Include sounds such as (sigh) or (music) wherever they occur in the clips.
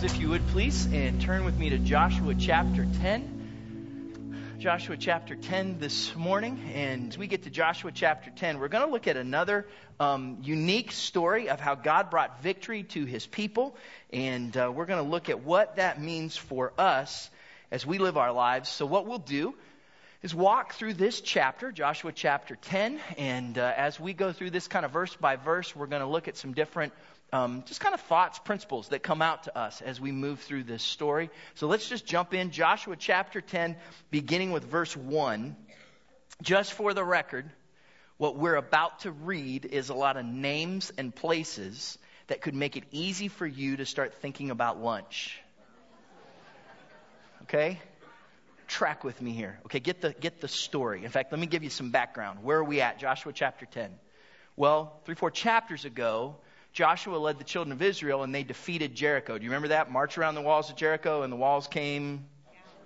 Bibles, if you would please, and turn with me to Joshua chapter 10. Joshua chapter 10 this morning, and we get to Joshua chapter 10. We're going to look at another um, unique story of how God brought victory to his people, and uh, we're going to look at what that means for us as we live our lives. So, what we'll do is walk through this chapter, Joshua chapter 10, and uh, as we go through this kind of verse by verse, we're going to look at some different um, just kind of thoughts, principles that come out to us as we move through this story. So let's just jump in. Joshua chapter 10, beginning with verse 1. Just for the record, what we're about to read is a lot of names and places that could make it easy for you to start thinking about lunch. Okay? Track with me here. Okay, get the, get the story. In fact, let me give you some background. Where are we at? Joshua chapter 10. Well, three, four chapters ago, Joshua led the children of Israel and they defeated Jericho. Do you remember that? March around the walls of Jericho and the walls came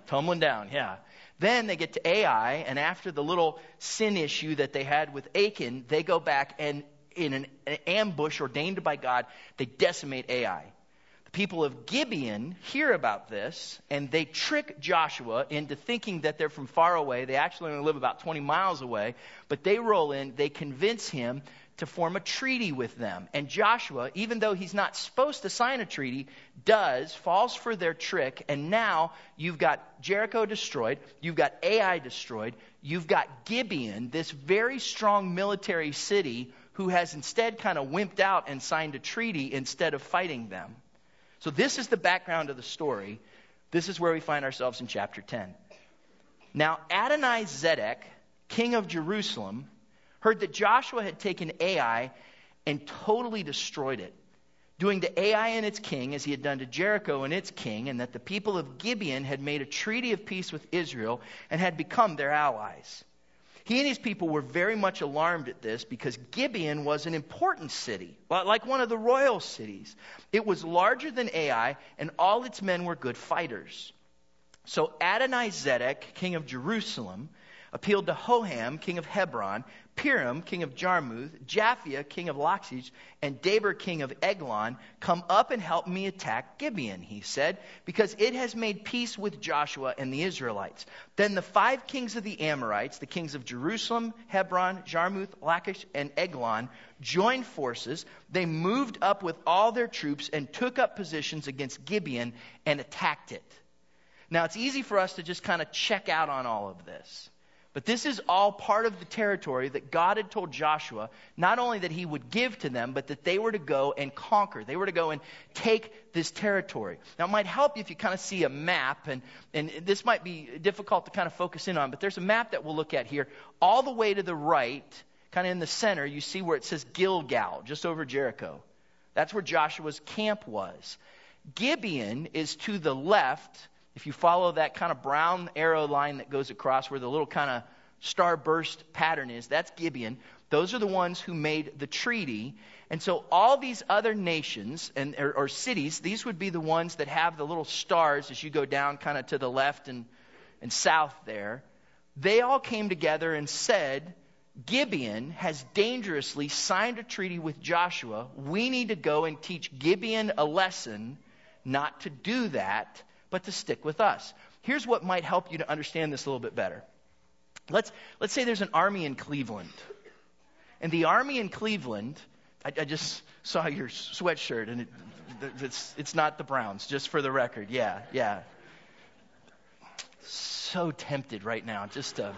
tumbling down. Yeah. Then they get to Ai, and after the little sin issue that they had with Achan, they go back and in an, an ambush ordained by God, they decimate Ai. The people of Gibeon hear about this, and they trick Joshua into thinking that they're from far away. They actually only live about 20 miles away, but they roll in, they convince him to form a treaty with them. And Joshua, even though he's not supposed to sign a treaty, does, falls for their trick, and now you've got Jericho destroyed, you've got Ai destroyed, you've got Gibeon, this very strong military city, who has instead kind of wimped out and signed a treaty instead of fighting them. So this is the background of the story. This is where we find ourselves in chapter 10. Now, Adonai Zedek, king of Jerusalem, heard that Joshua had taken Ai and totally destroyed it, doing to Ai and its king as he had done to Jericho and its king, and that the people of Gibeon had made a treaty of peace with Israel and had become their allies. He and his people were very much alarmed at this because Gibeon was an important city, like one of the royal cities. It was larger than Ai, and all its men were good fighters. So Adonai Zedek, king of Jerusalem, appealed to Hoham, king of Hebron, Piram, king of Jarmuth, Japhia, king of Lachish, and Debir, king of Eglon, come up and help me attack Gibeon, he said, because it has made peace with Joshua and the Israelites. Then the five kings of the Amorites, the kings of Jerusalem, Hebron, Jarmuth, Lachish, and Eglon, joined forces. They moved up with all their troops and took up positions against Gibeon and attacked it. Now, it's easy for us to just kind of check out on all of this. But this is all part of the territory that God had told Joshua, not only that he would give to them, but that they were to go and conquer. They were to go and take this territory. Now, it might help you if you kind of see a map, and, and this might be difficult to kind of focus in on, but there's a map that we'll look at here. All the way to the right, kind of in the center, you see where it says Gilgal, just over Jericho. That's where Joshua's camp was. Gibeon is to the left if you follow that kind of brown arrow line that goes across where the little kind of starburst pattern is, that's Gibeon. Those are the ones who made the treaty. And so all these other nations and or, or cities, these would be the ones that have the little stars as you go down kind of to the left and, and south there. They all came together and said, Gibeon has dangerously signed a treaty with Joshua. We need to go and teach Gibeon a lesson not to do that but to stick with us. Here's what might help you to understand this a little bit better. Let's, let's say there's an army in Cleveland. And the army in Cleveland, I, I just saw your sweatshirt, and it, it's, it's not the Browns, just for the record. Yeah, yeah. So tempted right now, just to.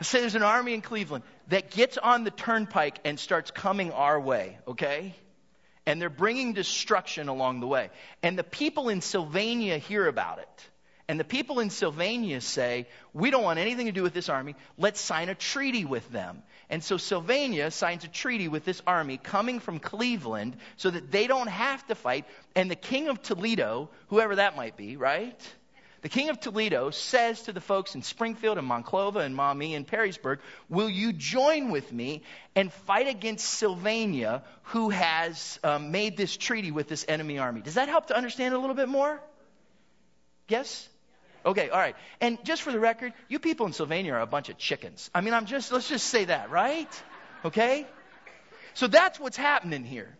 Say there's an army in Cleveland that gets on the turnpike and starts coming our way, okay? And they're bringing destruction along the way. And the people in Sylvania hear about it. And the people in Sylvania say, We don't want anything to do with this army. Let's sign a treaty with them. And so Sylvania signs a treaty with this army coming from Cleveland so that they don't have to fight. And the king of Toledo, whoever that might be, right? The king of Toledo says to the folks in Springfield and Monclova and Maumee and Perrysburg, Will you join with me and fight against Sylvania, who has um, made this treaty with this enemy army? Does that help to understand a little bit more? Yes? Okay, all right. And just for the record, you people in Sylvania are a bunch of chickens. I mean, I'm just, let's just say that, right? Okay? So that's what's happening here.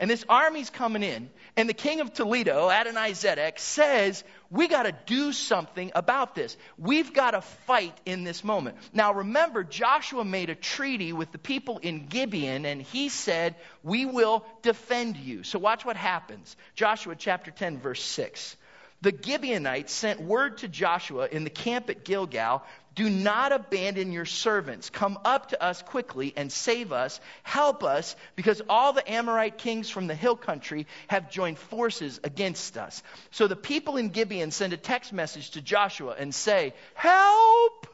And this army's coming in, and the king of Toledo, Adonai Zedek, says, We got to do something about this. We've got to fight in this moment. Now remember, Joshua made a treaty with the people in Gibeon, and he said, We will defend you. So watch what happens. Joshua chapter 10, verse 6. The Gibeonites sent word to Joshua in the camp at Gilgal do not abandon your servants. Come up to us quickly and save us. Help us, because all the Amorite kings from the hill country have joined forces against us. So the people in Gibeon send a text message to Joshua and say, Help!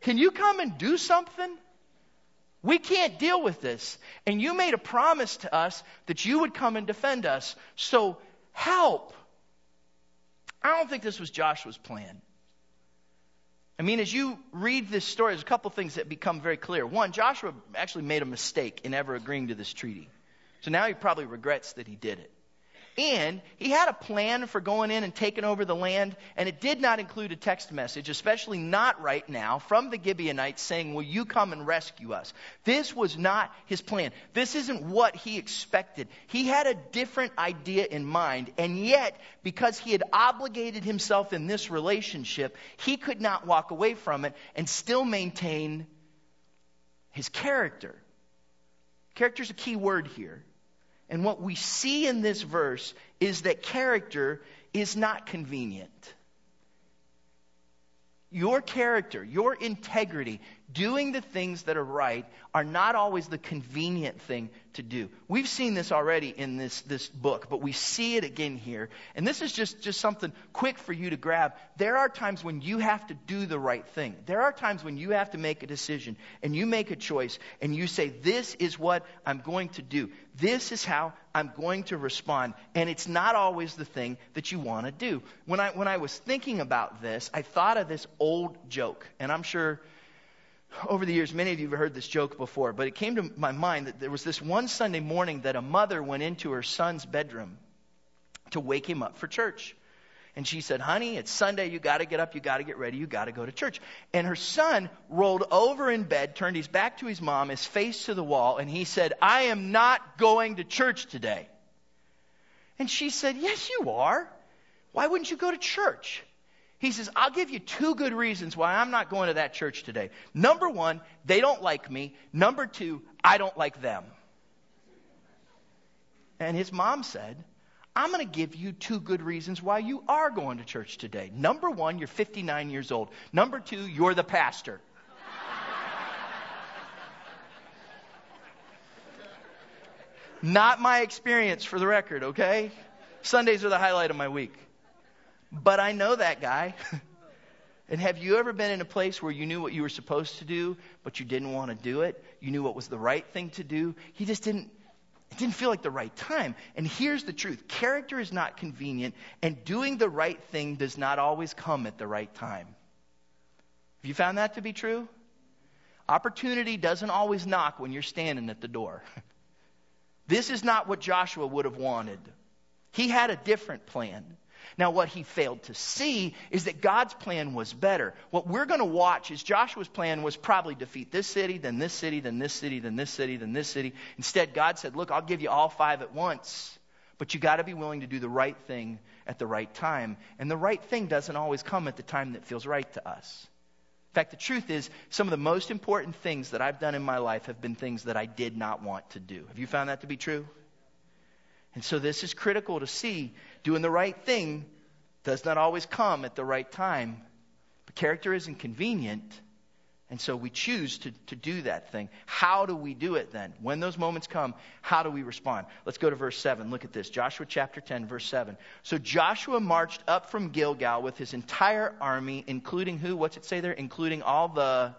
Can you come and do something? We can't deal with this. And you made a promise to us that you would come and defend us. So help. I don't think this was Joshua's plan. I mean, as you read this story, there's a couple things that become very clear. One, Joshua actually made a mistake in ever agreeing to this treaty. So now he probably regrets that he did it. And he had a plan for going in and taking over the land, and it did not include a text message, especially not right now, from the Gibeonites saying, Will you come and rescue us? This was not his plan. This isn't what he expected. He had a different idea in mind, and yet, because he had obligated himself in this relationship, he could not walk away from it and still maintain his character. Character is a key word here. And what we see in this verse is that character is not convenient. Your character, your integrity, doing the things that are right are not always the convenient thing to do. We've seen this already in this, this book, but we see it again here. And this is just, just something quick for you to grab. There are times when you have to do the right thing. There are times when you have to make a decision and you make a choice and you say, This is what I'm going to do. This is how I'm going to respond. And it's not always the thing that you want to do. When I, when I was thinking about this, I thought of this old joke. And I'm sure over the years, many of you have heard this joke before, but it came to my mind that there was this one Sunday morning that a mother went into her son's bedroom to wake him up for church. And she said, Honey, it's Sunday. You got to get up. You got to get ready. You got to go to church. And her son rolled over in bed, turned his back to his mom, his face to the wall, and he said, I am not going to church today. And she said, Yes, you are. Why wouldn't you go to church? He says, I'll give you two good reasons why I'm not going to that church today. Number one, they don't like me. Number two, I don't like them. And his mom said, I'm going to give you two good reasons why you are going to church today. Number one, you're 59 years old. Number two, you're the pastor. Not my experience for the record, okay? Sundays are the highlight of my week. But I know that guy. (laughs) and have you ever been in a place where you knew what you were supposed to do, but you didn't want to do it? You knew what was the right thing to do. He just didn't it didn't feel like the right time. And here's the truth character is not convenient, and doing the right thing does not always come at the right time. Have you found that to be true? Opportunity doesn't always knock when you're standing at the door. (laughs) this is not what Joshua would have wanted. He had a different plan. Now, what he failed to see is that God's plan was better. What we're going to watch is Joshua's plan was probably defeat this city, then this city, then this city, then this city, then this city. Instead, God said, Look, I'll give you all five at once, but you got to be willing to do the right thing at the right time. And the right thing doesn't always come at the time that feels right to us. In fact, the truth is, some of the most important things that I've done in my life have been things that I did not want to do. Have you found that to be true? And so this is critical to see. Doing the right thing does not always come at the right time. But character isn't convenient. And so we choose to, to do that thing. How do we do it then? When those moments come, how do we respond? Let's go to verse 7. Look at this. Joshua chapter 10, verse 7. So Joshua marched up from Gilgal with his entire army, including who? What's it say there? Including all the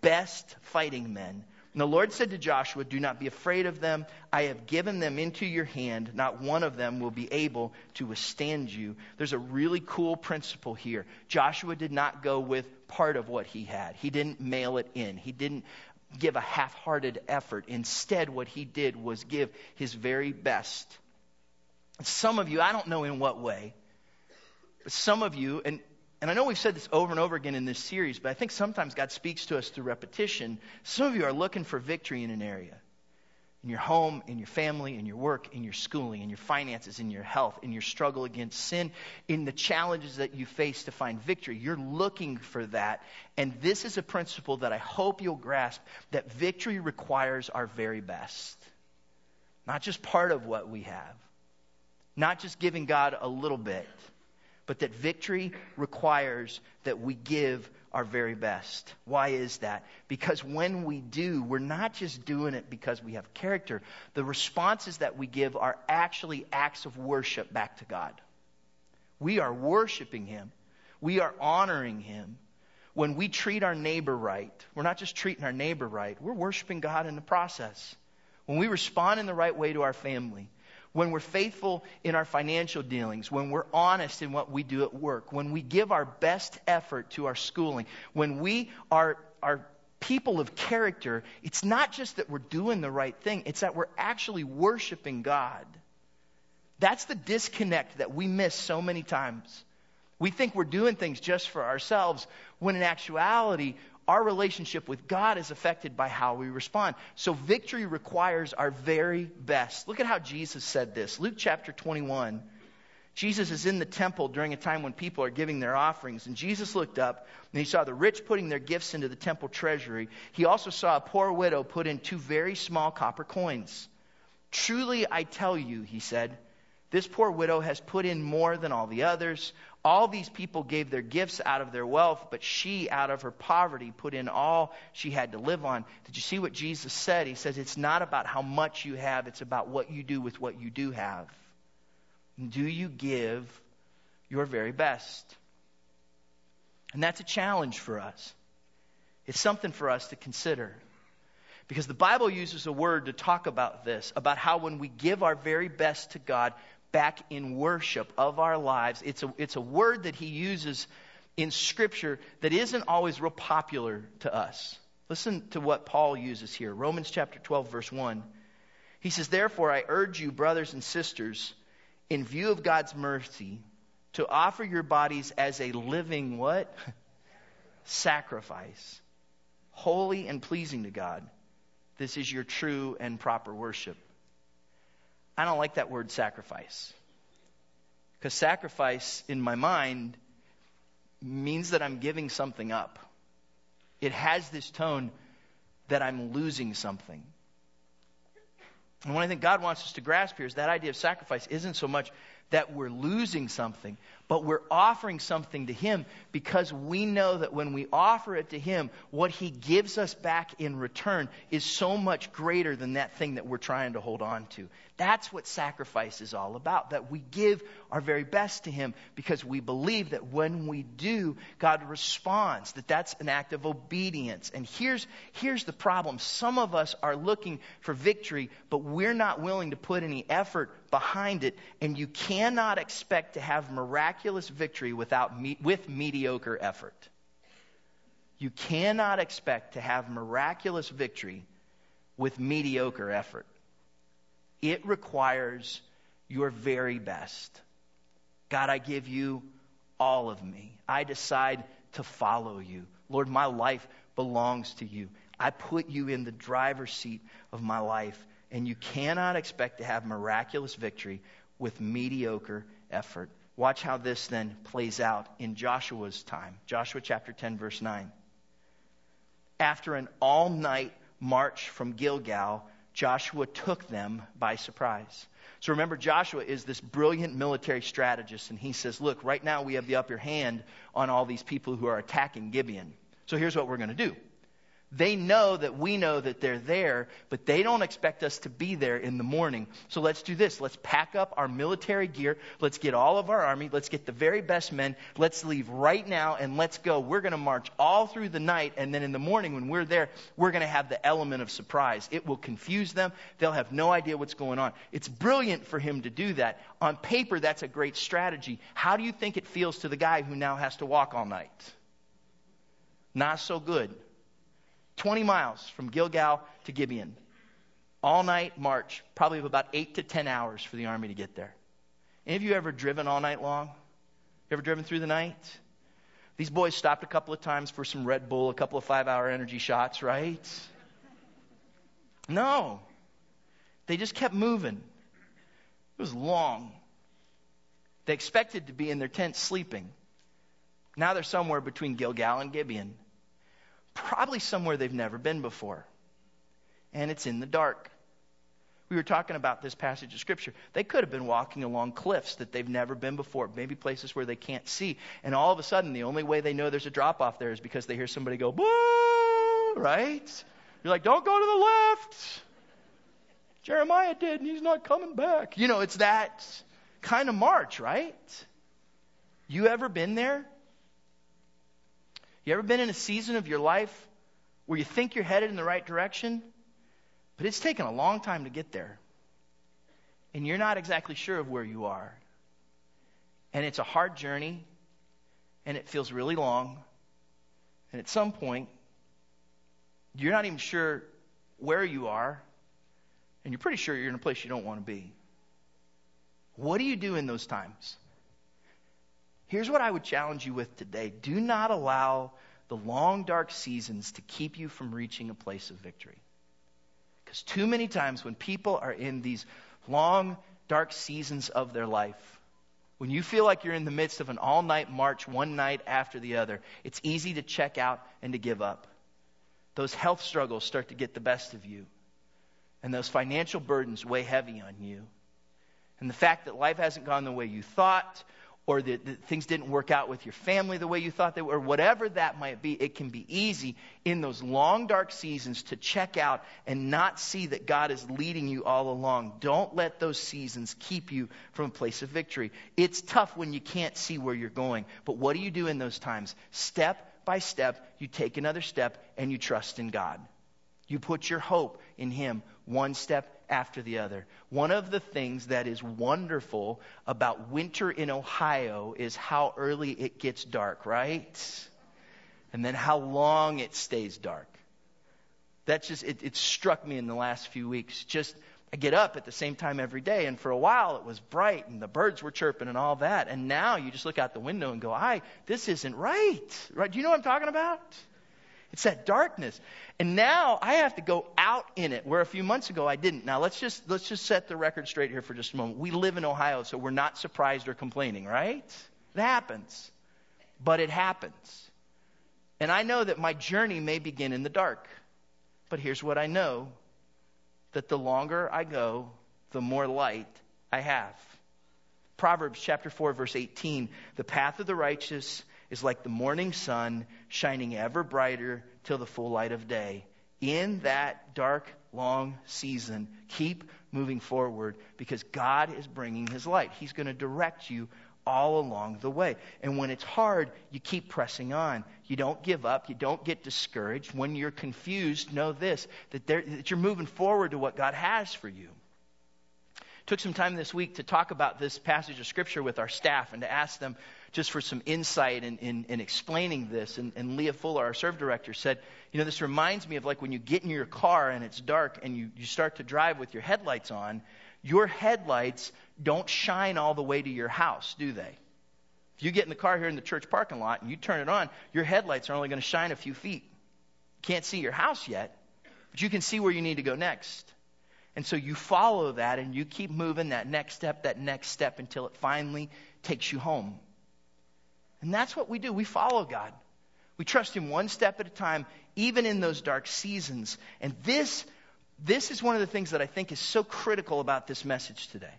best fighting men and the Lord said to Joshua, Do not be afraid of them. I have given them into your hand. Not one of them will be able to withstand you. There's a really cool principle here. Joshua did not go with part of what he had, he didn't mail it in, he didn't give a half hearted effort. Instead, what he did was give his very best. Some of you, I don't know in what way, but some of you, and and I know we've said this over and over again in this series, but I think sometimes God speaks to us through repetition. Some of you are looking for victory in an area. in your home, in your family, in your work, in your schooling, in your finances, in your health, in your struggle against sin, in the challenges that you face to find victory. You're looking for that. And this is a principle that I hope you'll grasp that victory requires our very best. Not just part of what we have, not just giving God a little bit, but that victory requires that we give our very best. Why is that? Because when we do, we're not just doing it because we have character. The responses that we give are actually acts of worship back to God. We are worshiping Him, we are honoring Him. When we treat our neighbor right, we're not just treating our neighbor right, we're worshiping God in the process. When we respond in the right way to our family, when we're faithful in our financial dealings, when we're honest in what we do at work, when we give our best effort to our schooling, when we are, are people of character, it's not just that we're doing the right thing, it's that we're actually worshiping God. That's the disconnect that we miss so many times. We think we're doing things just for ourselves, when in actuality, our relationship with God is affected by how we respond. So victory requires our very best. Look at how Jesus said this. Luke chapter 21. Jesus is in the temple during a time when people are giving their offerings. And Jesus looked up and he saw the rich putting their gifts into the temple treasury. He also saw a poor widow put in two very small copper coins. Truly, I tell you, he said, this poor widow has put in more than all the others. All these people gave their gifts out of their wealth, but she, out of her poverty, put in all she had to live on. Did you see what Jesus said? He says, It's not about how much you have, it's about what you do with what you do have. Do you give your very best? And that's a challenge for us. It's something for us to consider. Because the Bible uses a word to talk about this, about how when we give our very best to God, back in worship of our lives. It's a, it's a word that he uses in Scripture that isn't always real popular to us. Listen to what Paul uses here Romans chapter 12, verse 1. He says, Therefore, I urge you, brothers and sisters, in view of God's mercy, to offer your bodies as a living what? (laughs) Sacrifice, holy and pleasing to God. This is your true and proper worship. I don't like that word sacrifice. Because sacrifice, in my mind, means that I'm giving something up. It has this tone that I'm losing something. And what I think God wants us to grasp here is that idea of sacrifice isn't so much that we're losing something, but we're offering something to Him because we know that when we offer it to Him, what He gives us back in return is so much greater than that thing that we're trying to hold on to. That's what sacrifice is all about, that we give our very best to Him because we believe that when we do, God responds, that that's an act of obedience. And here's, here's the problem. Some of us are looking for victory, but we're not willing to put any effort behind it, and you cannot expect to have miraculous victory without, with mediocre effort. You cannot expect to have miraculous victory with mediocre effort. It requires your very best. God, I give you all of me. I decide to follow you. Lord, my life belongs to you. I put you in the driver's seat of my life, and you cannot expect to have miraculous victory with mediocre effort. Watch how this then plays out in Joshua's time. Joshua chapter 10, verse 9. After an all night march from Gilgal, Joshua took them by surprise. So remember, Joshua is this brilliant military strategist, and he says, Look, right now we have the upper hand on all these people who are attacking Gibeon. So here's what we're going to do they know that we know that they're there, but they don't expect us to be there in the morning. So let's do this. Let's pack up our military gear. Let's get all of our army. Let's get the very best men. Let's leave right now and let's go. We're going to march all through the night. And then in the morning, when we're there, we're going to have the element of surprise. It will confuse them. They'll have no idea what's going on. It's brilliant for him to do that. On paper, that's a great strategy. How do you think it feels to the guy who now has to walk all night? Not so good. 20 miles from Gilgal to Gibeon. All night march, probably about 8 to 10 hours for the army to get there. Any of you ever driven all night long? You ever driven through the night? These boys stopped a couple of times for some Red Bull, a couple of five hour energy shots, right? No. They just kept moving. It was long. They expected to be in their tent sleeping. Now they're somewhere between Gilgal and Gibeon. Probably somewhere they've never been before. And it's in the dark. We were talking about this passage of Scripture. They could have been walking along cliffs that they've never been before, maybe places where they can't see. And all of a sudden, the only way they know there's a drop off there is because they hear somebody go, boo, right? You're like, don't go to the left. Jeremiah did, and he's not coming back. You know, it's that kind of march, right? You ever been there? You ever been in a season of your life where you think you're headed in the right direction, but it's taken a long time to get there. And you're not exactly sure of where you are. And it's a hard journey, and it feels really long. And at some point, you're not even sure where you are, and you're pretty sure you're in a place you don't want to be. What do you do in those times? Here's what I would challenge you with today do not allow the long, dark seasons to keep you from reaching a place of victory. Because too many times when people are in these long, dark seasons of their life, when you feel like you're in the midst of an all night march, one night after the other, it's easy to check out and to give up. Those health struggles start to get the best of you, and those financial burdens weigh heavy on you. And the fact that life hasn't gone the way you thought, or that, that things didn't work out with your family the way you thought they were, whatever that might be, it can be easy in those long, dark seasons to check out and not see that God is leading you all along. Don't let those seasons keep you from a place of victory. It's tough when you can't see where you're going, but what do you do in those times? Step by step, you take another step and you trust in God. You put your hope in Him one step after the other. One of the things that is wonderful about winter in Ohio is how early it gets dark, right? And then how long it stays dark. That's just, it, it struck me in the last few weeks. Just, I get up at the same time every day, and for a while it was bright and the birds were chirping and all that. And now you just look out the window and go, I, this isn't right. Right? Do you know what I'm talking about? It's that darkness. And now I have to go out in it, where a few months ago I didn't. Now let's just, let's just set the record straight here for just a moment. We live in Ohio, so we're not surprised or complaining, right? It happens. But it happens. And I know that my journey may begin in the dark. But here's what I know that the longer I go, the more light I have. Proverbs chapter 4, verse 18 The path of the righteous is like the morning sun shining ever brighter till the full light of day. In that dark, long season, keep moving forward because God is bringing His light. He's going to direct you all along the way. And when it's hard, you keep pressing on. You don't give up. You don't get discouraged. When you're confused, know this that, that you're moving forward to what God has for you took some time this week to talk about this passage of Scripture with our staff and to ask them just for some insight in, in, in explaining this. And, and Leah Fuller, our serve director, said, You know, this reminds me of like when you get in your car and it's dark and you, you start to drive with your headlights on, your headlights don't shine all the way to your house, do they? If you get in the car here in the church parking lot and you turn it on, your headlights are only going to shine a few feet. You Can't see your house yet, but you can see where you need to go next. And so you follow that and you keep moving that next step, that next step until it finally takes you home. And that's what we do. We follow God. We trust Him one step at a time, even in those dark seasons. And this, this is one of the things that I think is so critical about this message today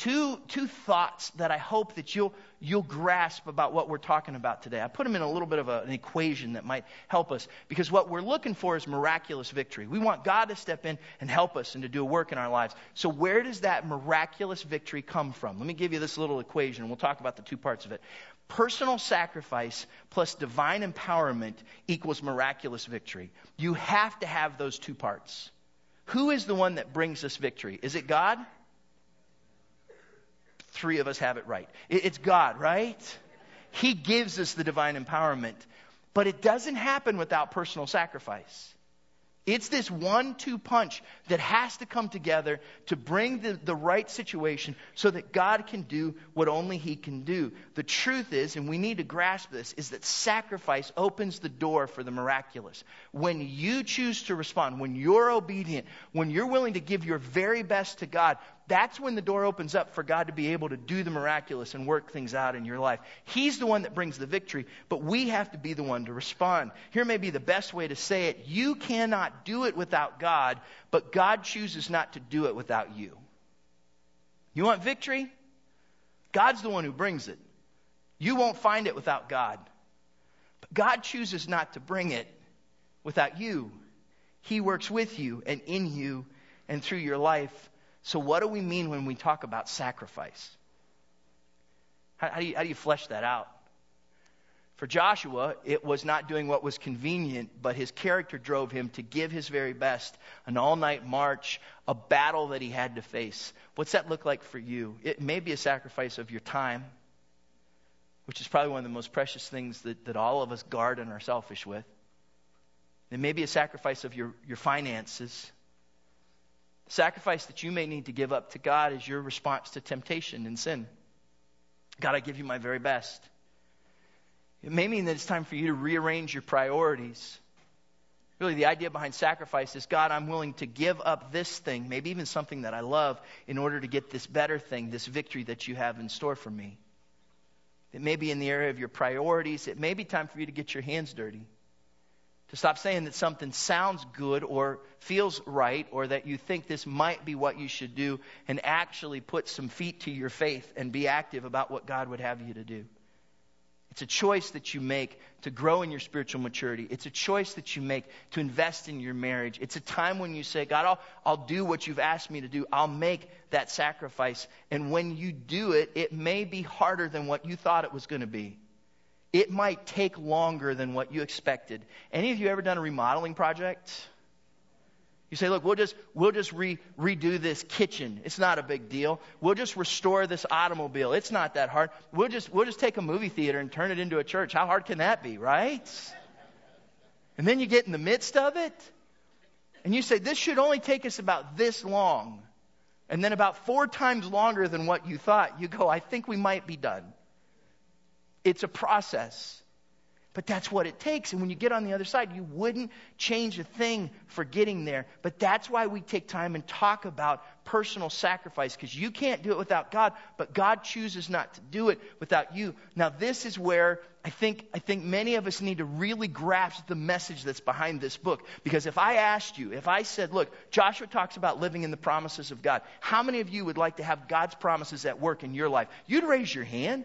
two, two thoughts that I hope that you'll, you'll grasp about what we're talking about today. I put them in a little bit of a, an equation that might help us because what we're looking for is miraculous victory. We want God to step in and help us and to do a work in our lives. So, where does that miraculous victory come from? Let me give you this little equation, we'll talk about the two parts of it. Personal sacrifice plus divine empowerment equals miraculous victory. You have to have those two parts. Who is the one that brings us victory? Is it God? three of us have it right. It's God, right? He gives us the divine empowerment. But it doesn't happen without personal sacrifice. It's this one two punch that has to come together to bring the, the right situation so that God can do what only He can do. The truth is, and we need to grasp this, is that sacrifice opens the door for the miraculous. When you choose to respond, when you're obedient, when you're willing to give your very best to God, that's when the door opens up for God to be able to do the miraculous and work things out in your life. He's the one that brings the victory, but we have to be the one to respond. Here may be the best way to say it. You cannot do it without God, but God chooses not to do it without you. You want victory? God's the one who brings it. You won't find it without God. But God chooses not to bring it without you. He works with you and in you and through your life so, what do we mean when we talk about sacrifice? How, how, do you, how do you flesh that out? For Joshua, it was not doing what was convenient, but his character drove him to give his very best, an all night march, a battle that he had to face. What's that look like for you? It may be a sacrifice of your time, which is probably one of the most precious things that, that all of us guard and are selfish with. It may be a sacrifice of your, your finances sacrifice that you may need to give up to God is your response to temptation and sin. God, I give you my very best. It may mean that it's time for you to rearrange your priorities. Really, the idea behind sacrifice is God, I'm willing to give up this thing, maybe even something that I love, in order to get this better thing, this victory that you have in store for me. It may be in the area of your priorities. It may be time for you to get your hands dirty to stop saying that something sounds good or feels right or that you think this might be what you should do and actually put some feet to your faith and be active about what God would have you to do. It's a choice that you make to grow in your spiritual maturity. It's a choice that you make to invest in your marriage. It's a time when you say, God, I'll, I'll do what you've asked me to do. I'll make that sacrifice. And when you do it, it may be harder than what you thought it was going to be it might take longer than what you expected. Any of you ever done a remodeling project? You say, look, we'll just, we'll just re, redo this kitchen. It's not a big deal. We'll just restore this automobile. It's not that hard. We'll just, we'll just take a movie theater and turn it into a church. How hard can that be, right? And then you get in the midst of it, and you say, this should only take us about this long. And then about four times longer than what you thought, you go, I think we might be done. It's a process. But that's what it takes. And when you get on the other side, you wouldn't change a thing for getting there. But that's why we take time and talk about personal sacrifice, because you can't do it without God, but God chooses not to do it without you. Now, this is where I think, I think many of us need to really grasp the message that's behind this book. Because if I asked you, if I said, look, Joshua talks about living in the promises of God, how many of you would like to have God's promises at work in your life? You'd raise your hand.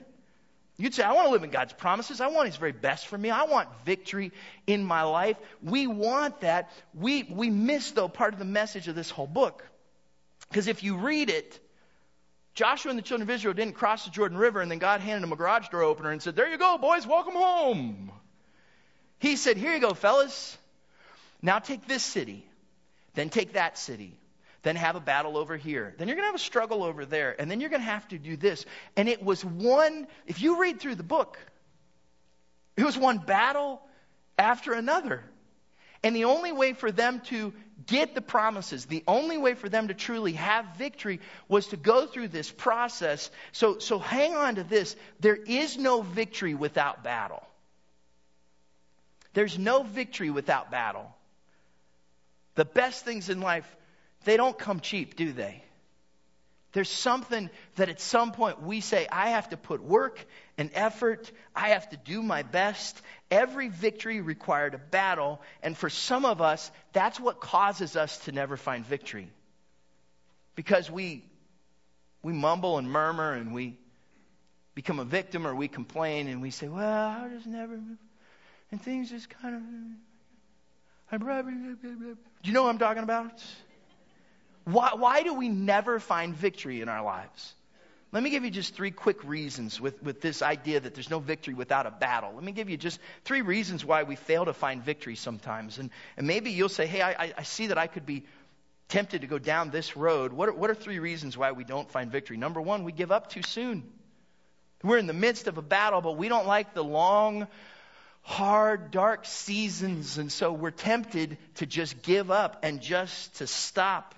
You'd say, I want to live in God's promises. I want His very best for me. I want victory in my life. We want that. We, we miss, though, part of the message of this whole book. Because if you read it, Joshua and the children of Israel didn't cross the Jordan River and then God handed them a garage door opener and said, There you go, boys, welcome home. He said, Here you go, fellas. Now take this city, then take that city, then have a battle over here. Then you're going to have a struggle over there. And then you're going to have to do this. And it was one, if you read through the book, it was one battle after another. And the only way for them to get the promises, the only way for them to truly have victory was to go through this process. So, so hang on to this. There is no victory without battle. There's no victory without battle. The best things in life they don't come cheap, do they? There's something that at some point we say, I have to put work and effort. I have to do my best. Every victory required a battle. And for some of us, that's what causes us to never find victory. Because we, we mumble and murmur and we become a victim or we complain and we say, well, I just never, and things just kind of, do you know what I'm talking about? Why, why do we never find victory in our lives? Let me give you just three quick reasons with, with this idea that there's no victory without a battle. Let me give you just three reasons why we fail to find victory sometimes. And, and maybe you'll say, hey, I, I see that I could be tempted to go down this road. What are, what are three reasons why we don't find victory? Number one, we give up too soon. We're in the midst of a battle, but we don't like the long, hard, dark seasons, and so we're tempted to just give up and just to stop.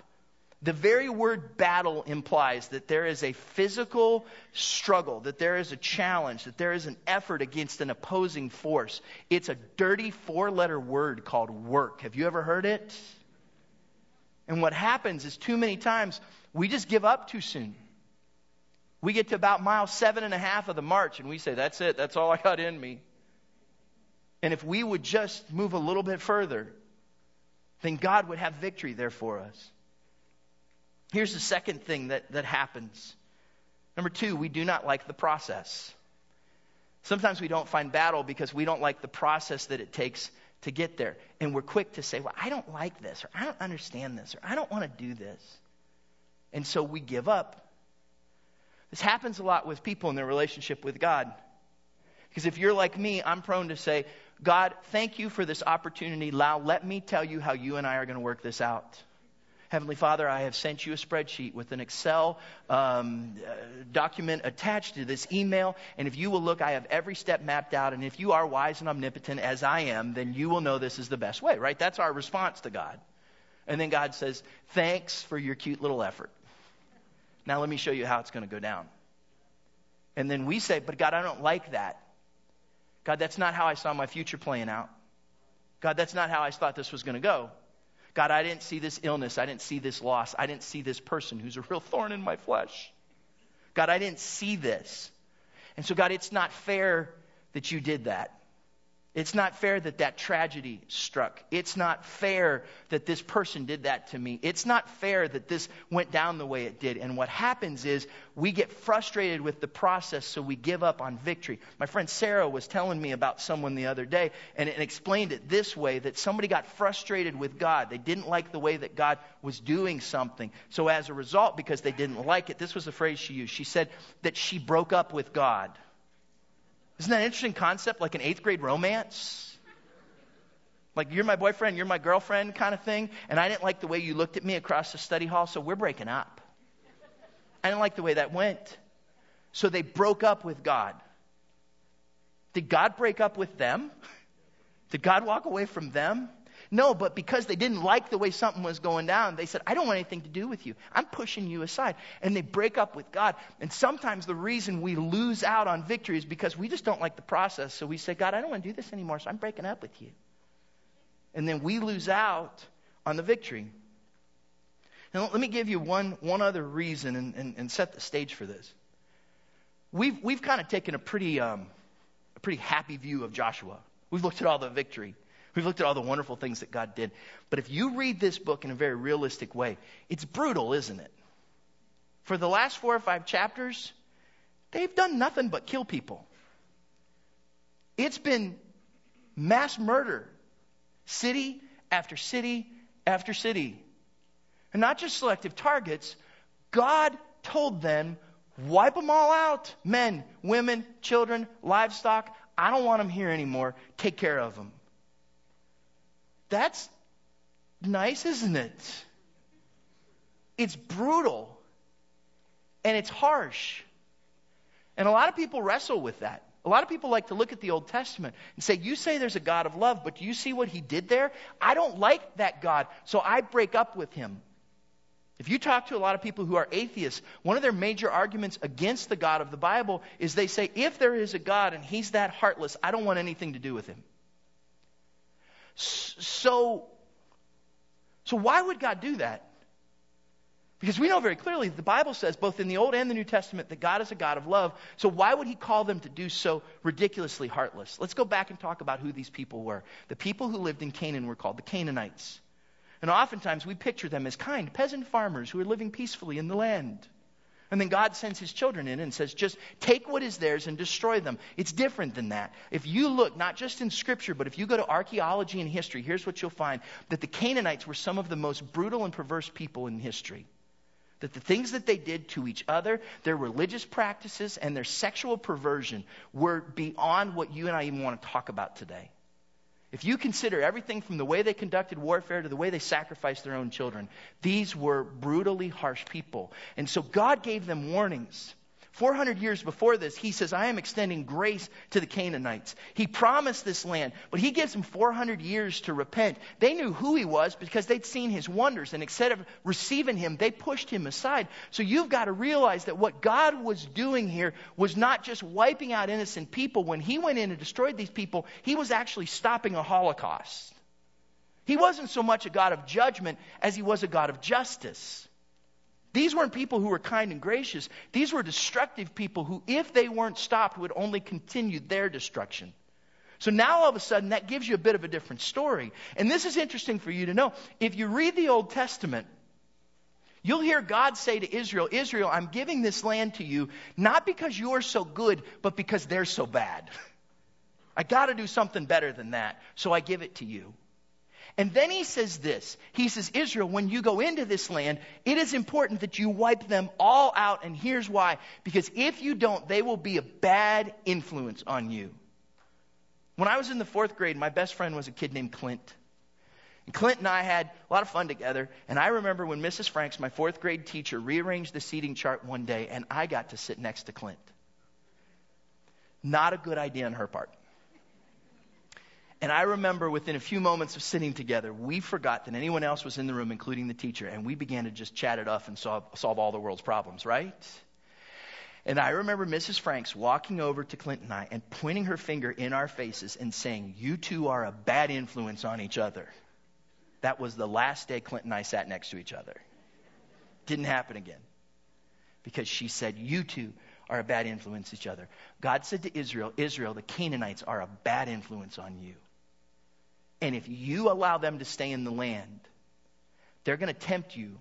The very word battle implies that there is a physical struggle, that there is a challenge, that there is an effort against an opposing force. It's a dirty four letter word called work. Have you ever heard it? And what happens is too many times we just give up too soon. We get to about mile seven and a half of the march and we say, That's it, that's all I got in me. And if we would just move a little bit further, then God would have victory there for us. Here's the second thing that, that happens. Number two, we do not like the process. Sometimes we don't find battle because we don't like the process that it takes to get there. And we're quick to say, well, I don't like this, or I don't understand this, or I don't want to do this. And so we give up. This happens a lot with people in their relationship with God. Because if you're like me, I'm prone to say, God, thank you for this opportunity. Now, let me tell you how you and I are going to work this out. Heavenly Father, I have sent you a spreadsheet with an Excel um, uh, document attached to this email. And if you will look, I have every step mapped out. And if you are wise and omnipotent as I am, then you will know this is the best way, right? That's our response to God. And then God says, Thanks for your cute little effort. Now let me show you how it's going to go down. And then we say, But God, I don't like that. God, that's not how I saw my future playing out. God, that's not how I thought this was going to go. God, I didn't see this illness. I didn't see this loss. I didn't see this person who's a real thorn in my flesh. God, I didn't see this. And so, God, it's not fair that you did that. It's not fair that that tragedy struck. It's not fair that this person did that to me. It's not fair that this went down the way it did. And what happens is we get frustrated with the process, so we give up on victory. My friend Sarah was telling me about someone the other day and, and explained it this way that somebody got frustrated with God. They didn't like the way that God was doing something. So as a result, because they didn't like it, this was the phrase she used. She said that she broke up with God. Isn't that an interesting concept, like an eighth grade romance? Like, you're my boyfriend, you're my girlfriend kind of thing, and I didn't like the way you looked at me across the study hall, so we're breaking up. I didn't like the way that went. So they broke up with God. Did God break up with them? Did God walk away from them? No, but because they didn't like the way something was going down, they said, I don't want anything to do with you. I'm pushing you aside. And they break up with God. And sometimes the reason we lose out on victory is because we just don't like the process. So we say, God, I don't want to do this anymore, so I'm breaking up with you. And then we lose out on the victory. Now, let me give you one, one other reason and, and, and set the stage for this. We've, we've kind of taken a pretty, um, a pretty happy view of Joshua. We've looked at all the victory. We've looked at all the wonderful things that God did. But if you read this book in a very realistic way, it's brutal, isn't it? For the last four or five chapters, they've done nothing but kill people. It's been mass murder, city after city after city. And not just selective targets, God told them, wipe them all out men, women, children, livestock. I don't want them here anymore. Take care of them. That's nice, isn't it? It's brutal and it's harsh. And a lot of people wrestle with that. A lot of people like to look at the Old Testament and say, You say there's a God of love, but do you see what he did there? I don't like that God, so I break up with him. If you talk to a lot of people who are atheists, one of their major arguments against the God of the Bible is they say, If there is a God and he's that heartless, I don't want anything to do with him. So, so why would God do that? Because we know very clearly the Bible says, both in the Old and the New Testament, that God is a God of love. So why would He call them to do so ridiculously heartless? Let's go back and talk about who these people were. The people who lived in Canaan were called the Canaanites. And oftentimes we picture them as kind peasant farmers who are living peacefully in the land. And then God sends his children in and says, just take what is theirs and destroy them. It's different than that. If you look, not just in Scripture, but if you go to archaeology and history, here's what you'll find that the Canaanites were some of the most brutal and perverse people in history. That the things that they did to each other, their religious practices, and their sexual perversion were beyond what you and I even want to talk about today. If you consider everything from the way they conducted warfare to the way they sacrificed their own children, these were brutally harsh people. And so God gave them warnings. 400 years before this, he says, I am extending grace to the Canaanites. He promised this land, but he gives them 400 years to repent. They knew who he was because they'd seen his wonders, and instead of receiving him, they pushed him aside. So you've got to realize that what God was doing here was not just wiping out innocent people. When he went in and destroyed these people, he was actually stopping a Holocaust. He wasn't so much a God of judgment as he was a God of justice. These weren't people who were kind and gracious. These were destructive people who, if they weren't stopped, would only continue their destruction. So now all of a sudden, that gives you a bit of a different story. And this is interesting for you to know. If you read the Old Testament, you'll hear God say to Israel, Israel, I'm giving this land to you, not because you're so good, but because they're so bad. (laughs) I got to do something better than that, so I give it to you. And then he says this. He says, Israel, when you go into this land, it is important that you wipe them all out. And here's why. Because if you don't, they will be a bad influence on you. When I was in the fourth grade, my best friend was a kid named Clint. And Clint and I had a lot of fun together. And I remember when Mrs. Franks, my fourth grade teacher, rearranged the seating chart one day, and I got to sit next to Clint. Not a good idea on her part. And I remember within a few moments of sitting together, we forgot that anyone else was in the room, including the teacher, and we began to just chat it off and solve, solve all the world's problems, right? And I remember Mrs. Franks walking over to Clint and I and pointing her finger in our faces and saying, You two are a bad influence on each other. That was the last day Clint and I sat next to each other. Didn't happen again. Because she said, You two are a bad influence each other. God said to Israel, Israel, the Canaanites are a bad influence on you. And if you allow them to stay in the land, they're going to tempt you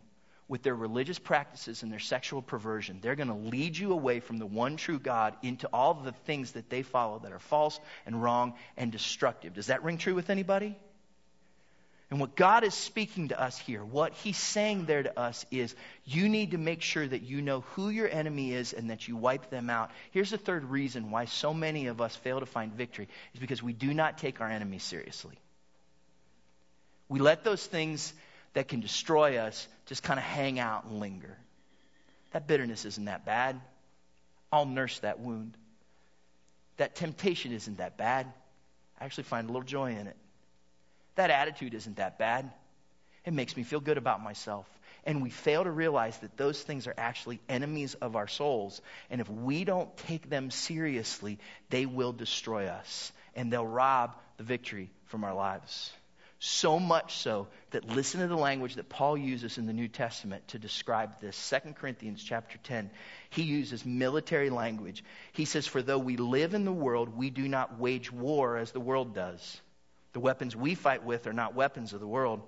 with their religious practices and their sexual perversion. They're going to lead you away from the one true God into all the things that they follow that are false and wrong and destructive. Does that ring true with anybody? And what God is speaking to us here, what He's saying there to us is you need to make sure that you know who your enemy is and that you wipe them out. Here's the third reason why so many of us fail to find victory is because we do not take our enemies seriously. We let those things that can destroy us just kind of hang out and linger. That bitterness isn't that bad. I'll nurse that wound. That temptation isn't that bad. I actually find a little joy in it. That attitude isn't that bad. It makes me feel good about myself. And we fail to realize that those things are actually enemies of our souls. And if we don't take them seriously, they will destroy us. And they'll rob the victory from our lives. So much so that listen to the language that Paul uses in the New Testament to describe this. 2 Corinthians chapter 10. He uses military language. He says, For though we live in the world, we do not wage war as the world does. The weapons we fight with are not weapons of the world.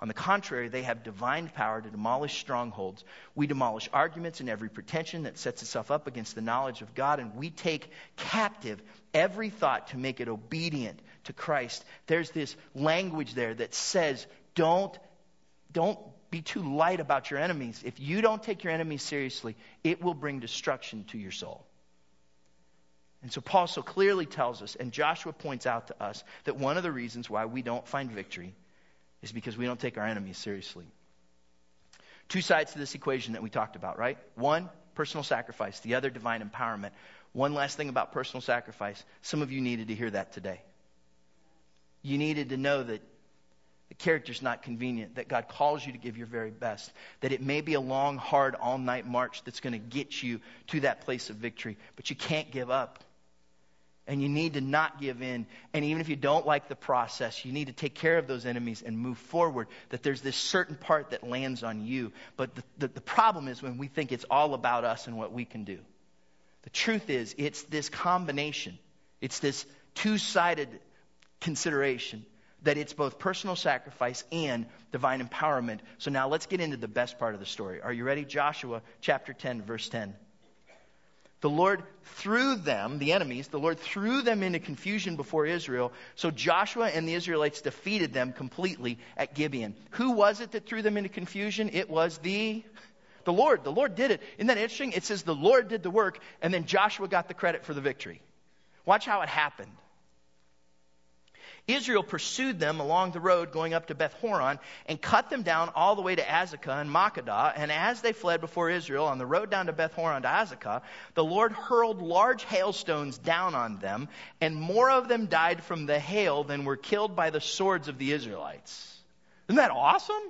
On the contrary, they have divine power to demolish strongholds. We demolish arguments and every pretension that sets itself up against the knowledge of God, and we take captive every thought to make it obedient to Christ. There's this language there that says, don't, don't be too light about your enemies. If you don't take your enemies seriously, it will bring destruction to your soul. And so Paul so clearly tells us, and Joshua points out to us, that one of the reasons why we don't find victory is because we don't take our enemies seriously. Two sides to this equation that we talked about, right? One, personal sacrifice, the other, divine empowerment. One last thing about personal sacrifice. Some of you needed to hear that today. You needed to know that the character's not convenient, that God calls you to give your very best, that it may be a long, hard, all night march that's going to get you to that place of victory, but you can't give up. And you need to not give in. And even if you don't like the process, you need to take care of those enemies and move forward. That there's this certain part that lands on you. But the, the, the problem is when we think it's all about us and what we can do. The truth is, it's this combination, it's this two sided consideration that it's both personal sacrifice and divine empowerment. So now let's get into the best part of the story. Are you ready? Joshua chapter 10, verse 10. The Lord threw them, the enemies, the Lord threw them into confusion before Israel. So Joshua and the Israelites defeated them completely at Gibeon. Who was it that threw them into confusion? It was the the Lord. The Lord did it. Isn't that interesting? It says the Lord did the work, and then Joshua got the credit for the victory. Watch how it happened. Israel pursued them along the road going up to Beth Horon and cut them down all the way to Azekah and Makkedah. And as they fled before Israel on the road down to Beth Horon to Azekah, the Lord hurled large hailstones down on them, and more of them died from the hail than were killed by the swords of the Israelites. Isn't that awesome?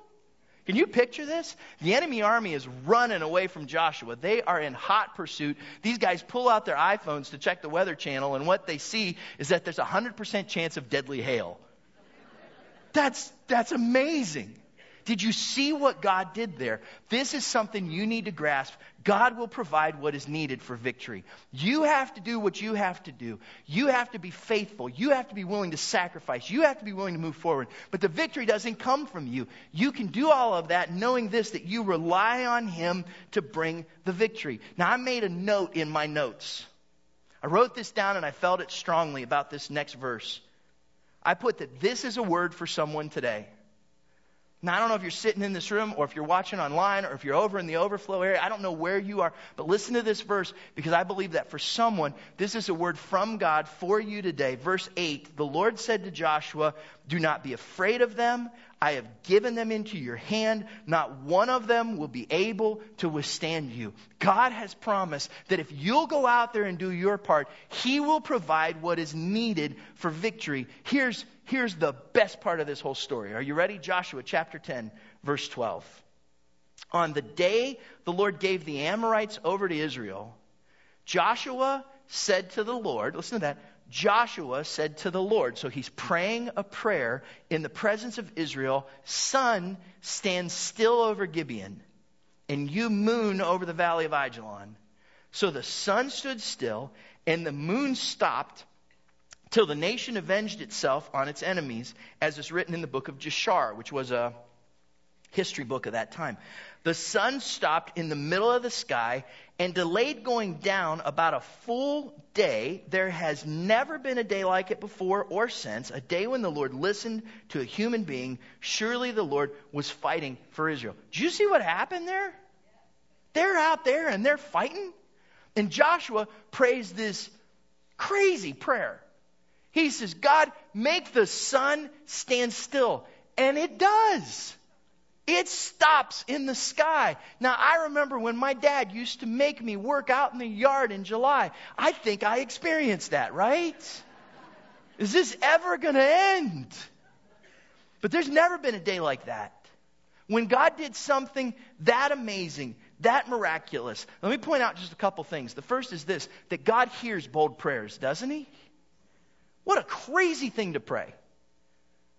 Can you picture this? The enemy army is running away from Joshua. They are in hot pursuit. These guys pull out their iPhones to check the weather channel, and what they see is that there's a 100% chance of deadly hail. That's, that's amazing. Did you see what God did there? This is something you need to grasp. God will provide what is needed for victory. You have to do what you have to do. You have to be faithful. You have to be willing to sacrifice. You have to be willing to move forward. But the victory doesn't come from you. You can do all of that knowing this that you rely on Him to bring the victory. Now, I made a note in my notes. I wrote this down and I felt it strongly about this next verse. I put that this is a word for someone today. Now, I don't know if you're sitting in this room or if you're watching online or if you're over in the overflow area. I don't know where you are, but listen to this verse because I believe that for someone, this is a word from God for you today. Verse 8 The Lord said to Joshua, Do not be afraid of them. I have given them into your hand. Not one of them will be able to withstand you. God has promised that if you'll go out there and do your part, He will provide what is needed for victory. Here's, here's the best part of this whole story. Are you ready? Joshua chapter 10, verse 12. On the day the Lord gave the Amorites over to Israel, Joshua said to the Lord, listen to that, Joshua said to the Lord, so he's praying a prayer in the presence of Israel, Sun, stand still over Gibeon, and you moon over the valley of Ajalon. So the sun stood still, and the moon stopped till the nation avenged itself on its enemies, as is written in the book of Jashar, which was a history book of that time. The sun stopped in the middle of the sky and delayed going down about a full day. There has never been a day like it before or since, a day when the Lord listened to a human being. Surely the Lord was fighting for Israel. Do you see what happened there? They're out there and they're fighting. And Joshua prays this crazy prayer. He says, God, make the sun stand still. And it does. It stops in the sky. Now, I remember when my dad used to make me work out in the yard in July. I think I experienced that, right? Is this ever going to end? But there's never been a day like that. When God did something that amazing, that miraculous. Let me point out just a couple things. The first is this that God hears bold prayers, doesn't He? What a crazy thing to pray.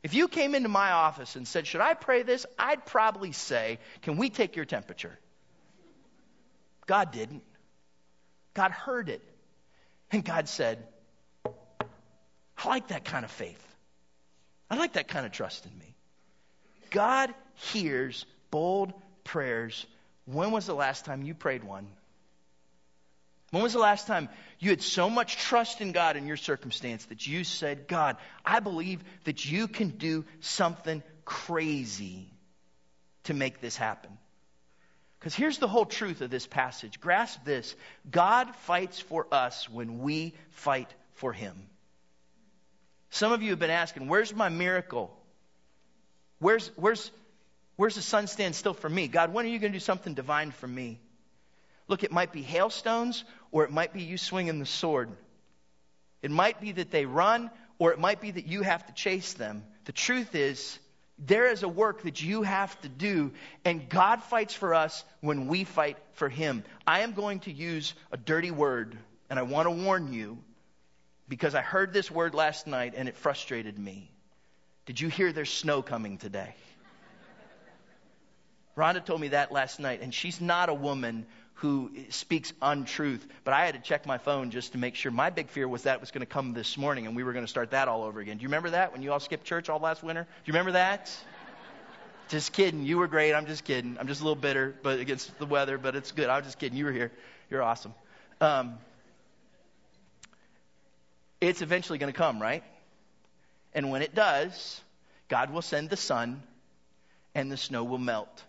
If you came into my office and said, Should I pray this? I'd probably say, Can we take your temperature? God didn't. God heard it. And God said, I like that kind of faith. I like that kind of trust in me. God hears bold prayers. When was the last time you prayed one? When was the last time you had so much trust in God in your circumstance that you said, God, I believe that you can do something crazy to make this happen? Because here's the whole truth of this passage. Grasp this God fights for us when we fight for Him. Some of you have been asking, Where's my miracle? Where's, where's, where's the sun stand still for me? God, when are you going to do something divine for me? Look, it might be hailstones or it might be you swinging the sword. It might be that they run or it might be that you have to chase them. The truth is, there is a work that you have to do, and God fights for us when we fight for Him. I am going to use a dirty word, and I want to warn you because I heard this word last night and it frustrated me. Did you hear there's snow coming today? Rhonda told me that last night, and she's not a woman who speaks untruth. But I had to check my phone just to make sure. My big fear was that was going to come this morning and we were going to start that all over again. Do you remember that when you all skipped church all last winter? Do you remember that? (laughs) just kidding. You were great. I'm just kidding. I'm just a little bitter but against the weather, but it's good. I'm just kidding. You were here. You're awesome. Um, it's eventually going to come, right? And when it does, God will send the sun and the snow will melt.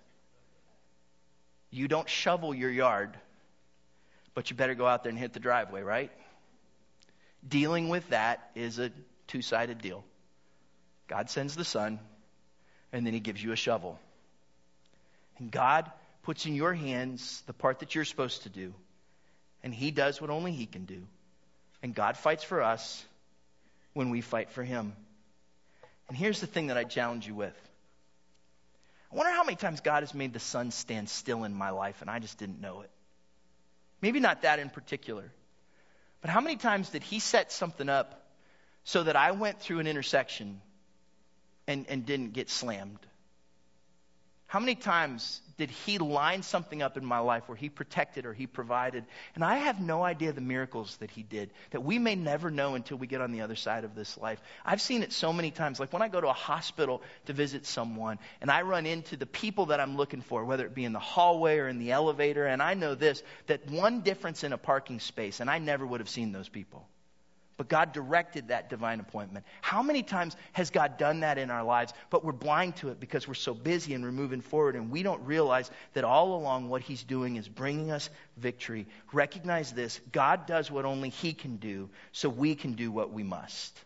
You don't shovel your yard, but you better go out there and hit the driveway, right? Dealing with that is a two sided deal. God sends the sun, and then He gives you a shovel. And God puts in your hands the part that you're supposed to do, and He does what only He can do. And God fights for us when we fight for Him. And here's the thing that I challenge you with. I wonder how many times God has made the sun stand still in my life and I just didn't know it. Maybe not that in particular. But how many times did He set something up so that I went through an intersection and, and didn't get slammed? How many times did he line something up in my life where he protected or he provided? And I have no idea the miracles that he did that we may never know until we get on the other side of this life. I've seen it so many times. Like when I go to a hospital to visit someone and I run into the people that I'm looking for, whether it be in the hallway or in the elevator, and I know this, that one difference in a parking space, and I never would have seen those people. But God directed that divine appointment. How many times has God done that in our lives, but we're blind to it because we're so busy and we're moving forward and we don't realize that all along what He's doing is bringing us victory. Recognize this God does what only He can do, so we can do what we must.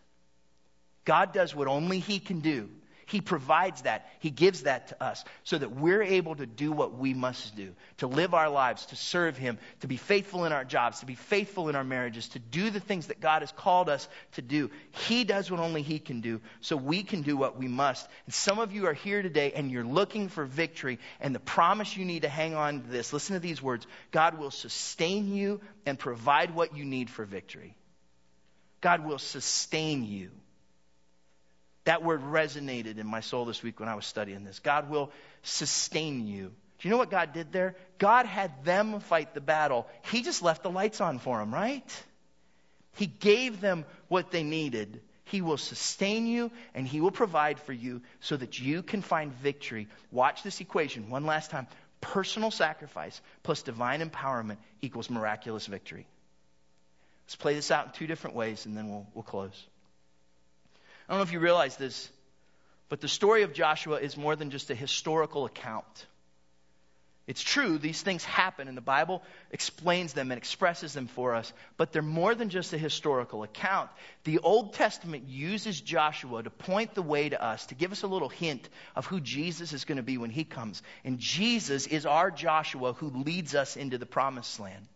God does what only He can do. He provides that. He gives that to us so that we're able to do what we must do to live our lives, to serve Him, to be faithful in our jobs, to be faithful in our marriages, to do the things that God has called us to do. He does what only He can do, so we can do what we must. And some of you are here today and you're looking for victory, and the promise you need to hang on to this listen to these words God will sustain you and provide what you need for victory. God will sustain you. That word resonated in my soul this week when I was studying this. God will sustain you. Do you know what God did there? God had them fight the battle. He just left the lights on for them, right? He gave them what they needed. He will sustain you and He will provide for you so that you can find victory. Watch this equation one last time. Personal sacrifice plus divine empowerment equals miraculous victory. Let's play this out in two different ways and then we'll, we'll close. I don't know if you realize this, but the story of Joshua is more than just a historical account. It's true, these things happen, and the Bible explains them and expresses them for us, but they're more than just a historical account. The Old Testament uses Joshua to point the way to us, to give us a little hint of who Jesus is going to be when he comes. And Jesus is our Joshua who leads us into the promised land.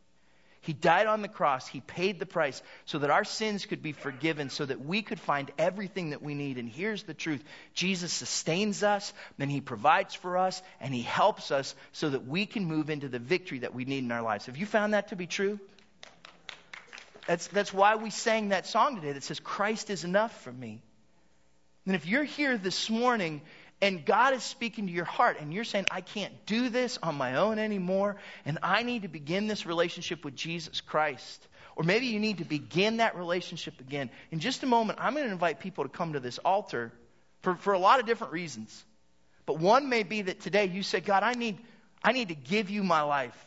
He died on the cross. He paid the price so that our sins could be forgiven, so that we could find everything that we need. And here's the truth Jesus sustains us, then He provides for us, and He helps us so that we can move into the victory that we need in our lives. Have you found that to be true? That's, that's why we sang that song today that says, Christ is enough for me. And if you're here this morning and God is speaking to your heart, and you're saying, I can't do this on my own anymore, and I need to begin this relationship with Jesus Christ. Or maybe you need to begin that relationship again. In just a moment, I'm going to invite people to come to this altar for, for a lot of different reasons. But one may be that today you say, God, I need, I need to give you my life.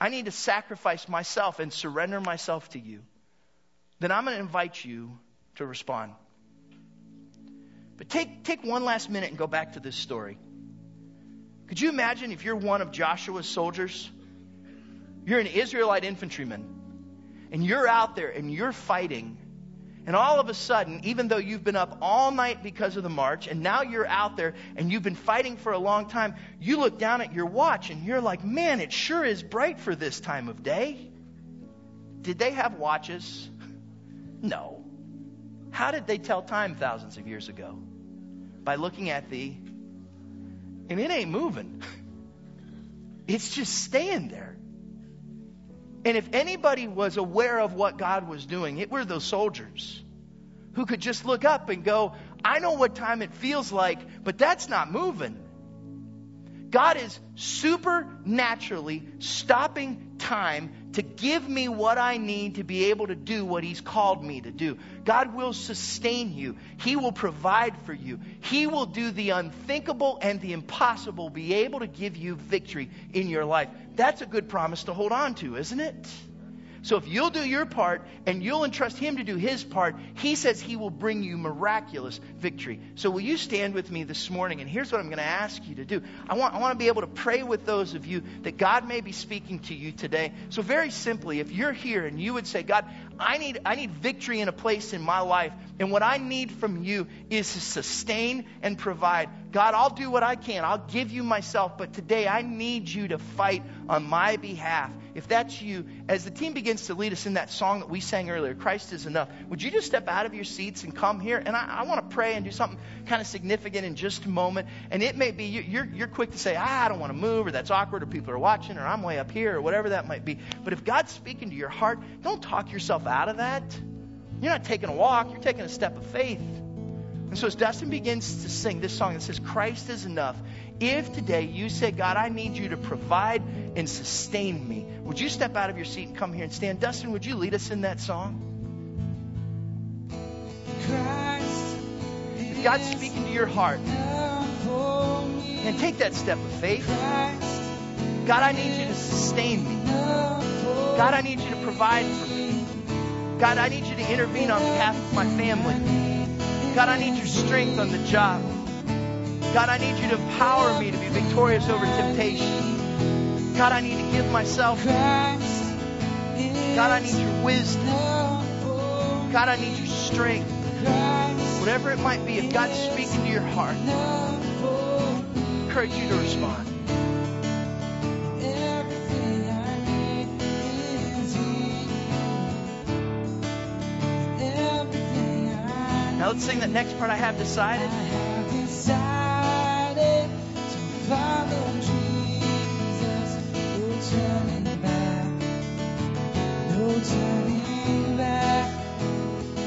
I need to sacrifice myself and surrender myself to you. Then I'm going to invite you to respond. But take, take one last minute and go back to this story. Could you imagine if you're one of Joshua's soldiers? You're an Israelite infantryman, and you're out there and you're fighting. And all of a sudden, even though you've been up all night because of the march, and now you're out there and you've been fighting for a long time, you look down at your watch and you're like, man, it sure is bright for this time of day. Did they have watches? No. How did they tell time thousands of years ago? By looking at the, and it ain't moving. (laughs) It's just staying there. And if anybody was aware of what God was doing, it were those soldiers who could just look up and go, I know what time it feels like, but that's not moving. God is supernaturally stopping time to give me what I need to be able to do what He's called me to do. God will sustain you. He will provide for you. He will do the unthinkable and the impossible, be able to give you victory in your life. That's a good promise to hold on to, isn't it? So if you'll do your part and you'll entrust Him to do His part, He says He will bring you miraculous victory. So will you stand with me this morning? And here's what I'm going to ask you to do. I want, I want to be able to pray with those of you that God may be speaking to you today. So very simply, if you're here and you would say, God, I need, I need victory in a place in my life. And what I need from you is to sustain and provide. God, I'll do what I can. I'll give you myself. But today I need you to fight on my behalf. If that's you, as the team begins to lead us in that song that we sang earlier, Christ is enough, would you just step out of your seats and come here? And I, I want to pray and do something kind of significant in just a moment. And it may be you're, you're quick to say, ah, I don't want to move, or that's awkward, or people are watching, or I'm way up here, or whatever that might be. But if God's speaking to your heart, don't talk yourself out of that. You're not taking a walk, you're taking a step of faith. And so as Dustin begins to sing this song that says, Christ is enough, if today you say, God, I need you to provide and sustain me, would you step out of your seat and come here and stand? Dustin, would you lead us in that song? If God's speaking to your heart, and take that step of faith. God, I need you to sustain me. God, I need you to provide for me. God, I need you to intervene on behalf of my family. God, I need your strength on the job. God, I need you to empower me to be victorious over temptation. God, I need to give myself. God, I need your wisdom. God, I need your strength. Whatever it might be, if God's speaking to your heart, I encourage you to respond. Let's sing that next part I have decided. I have decided to follow Jesus. No turning back. No turning back.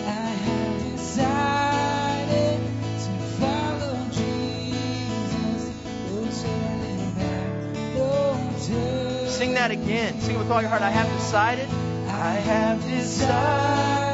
I have decided to follow Jesus. No turning back. No turning Sing that again. Sing it with all your heart. I have decided. I have decided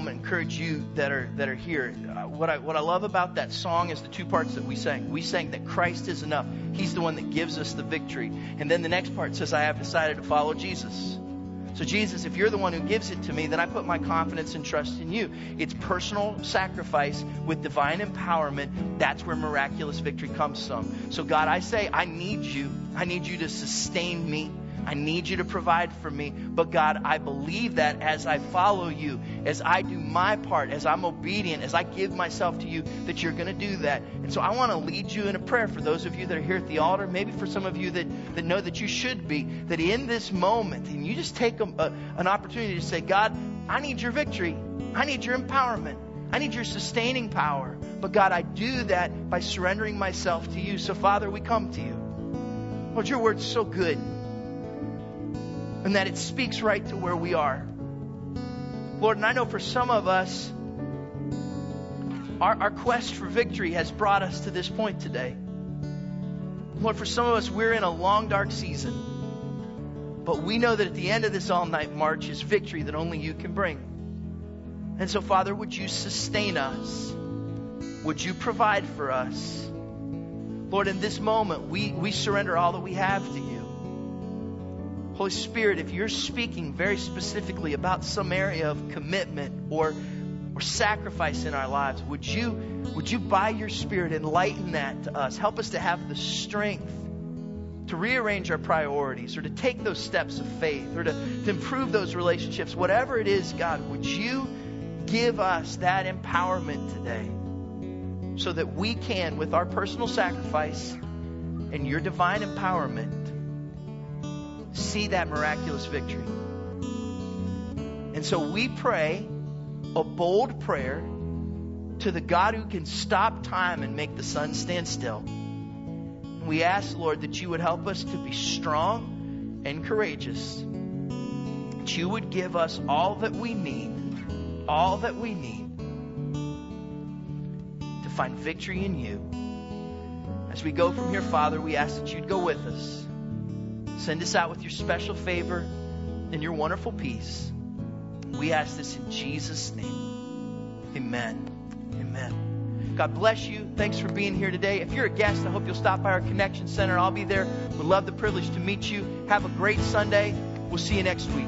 moment and encourage you that are that are here. Uh, what I what I love about that song is the two parts that we sang. We sang that Christ is enough. He's the one that gives us the victory. And then the next part says, I have decided to follow Jesus. So Jesus, if you're the one who gives it to me, then I put my confidence and trust in you. It's personal sacrifice with divine empowerment. That's where miraculous victory comes from. So God, I say, I need you. I need you to sustain me. I need you to provide for me. But God, I believe that as I follow you, as I do my part, as I'm obedient, as I give myself to you, that you're going to do that. And so I want to lead you in a prayer for those of you that are here at the altar, maybe for some of you that, that know that you should be, that in this moment, and you just take a, a, an opportunity to say, God, I need your victory. I need your empowerment. I need your sustaining power. But God, I do that by surrendering myself to you. So, Father, we come to you. Lord, your word's so good and that it speaks right to where we are. Lord, and I know for some of us, our, our quest for victory has brought us to this point today. Lord, for some of us, we're in a long, dark season. But we know that at the end of this all night march is victory that only you can bring. And so, Father, would you sustain us? Would you provide for us? Lord, in this moment, we, we surrender all that we have to you. Holy Spirit, if you're speaking very specifically about some area of commitment or, or sacrifice in our lives, would you, would you, by your Spirit, enlighten that to us? Help us to have the strength to rearrange our priorities or to take those steps of faith or to, to improve those relationships. Whatever it is, God, would you give us that empowerment today so that we can, with our personal sacrifice and your divine empowerment, see that miraculous victory. And so we pray a bold prayer to the God who can stop time and make the sun stand still. We ask, Lord, that you would help us to be strong and courageous. That you would give us all that we need, all that we need to find victory in you. As we go from here, Father, we ask that you'd go with us. Send us out with your special favor and your wonderful peace. We ask this in Jesus' name. Amen. Amen. God bless you. Thanks for being here today. If you're a guest, I hope you'll stop by our Connection Center. I'll be there. Would love the privilege to meet you. Have a great Sunday. We'll see you next week.